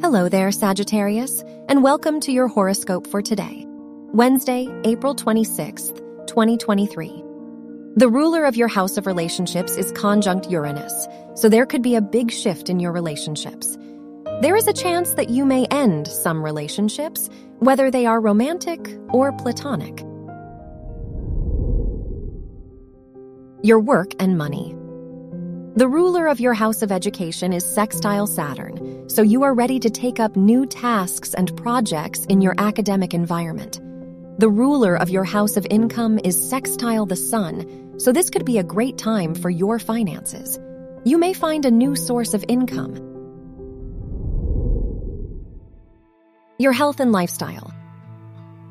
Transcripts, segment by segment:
Hello there, Sagittarius, and welcome to your horoscope for today, Wednesday, April 26th, 2023. The ruler of your house of relationships is conjunct Uranus, so there could be a big shift in your relationships. There is a chance that you may end some relationships, whether they are romantic or platonic. Your work and money. The ruler of your house of education is sextile Saturn, so you are ready to take up new tasks and projects in your academic environment. The ruler of your house of income is sextile the sun, so this could be a great time for your finances. You may find a new source of income. Your health and lifestyle.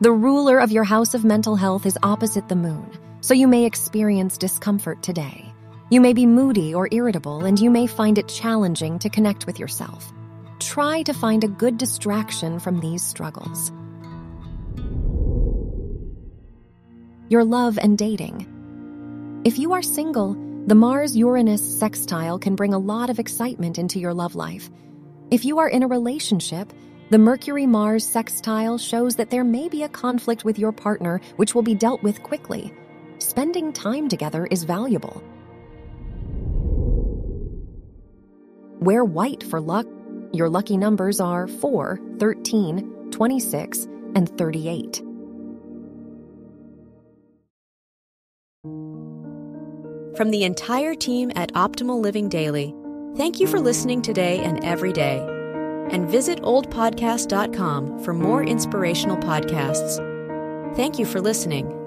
The ruler of your house of mental health is opposite the moon, so you may experience discomfort today. You may be moody or irritable, and you may find it challenging to connect with yourself. Try to find a good distraction from these struggles. Your love and dating. If you are single, the Mars Uranus sextile can bring a lot of excitement into your love life. If you are in a relationship, the Mercury Mars sextile shows that there may be a conflict with your partner which will be dealt with quickly. Spending time together is valuable. Wear white for luck. Your lucky numbers are 4, 13, 26, and 38. From the entire team at Optimal Living Daily, thank you for listening today and every day. And visit oldpodcast.com for more inspirational podcasts. Thank you for listening.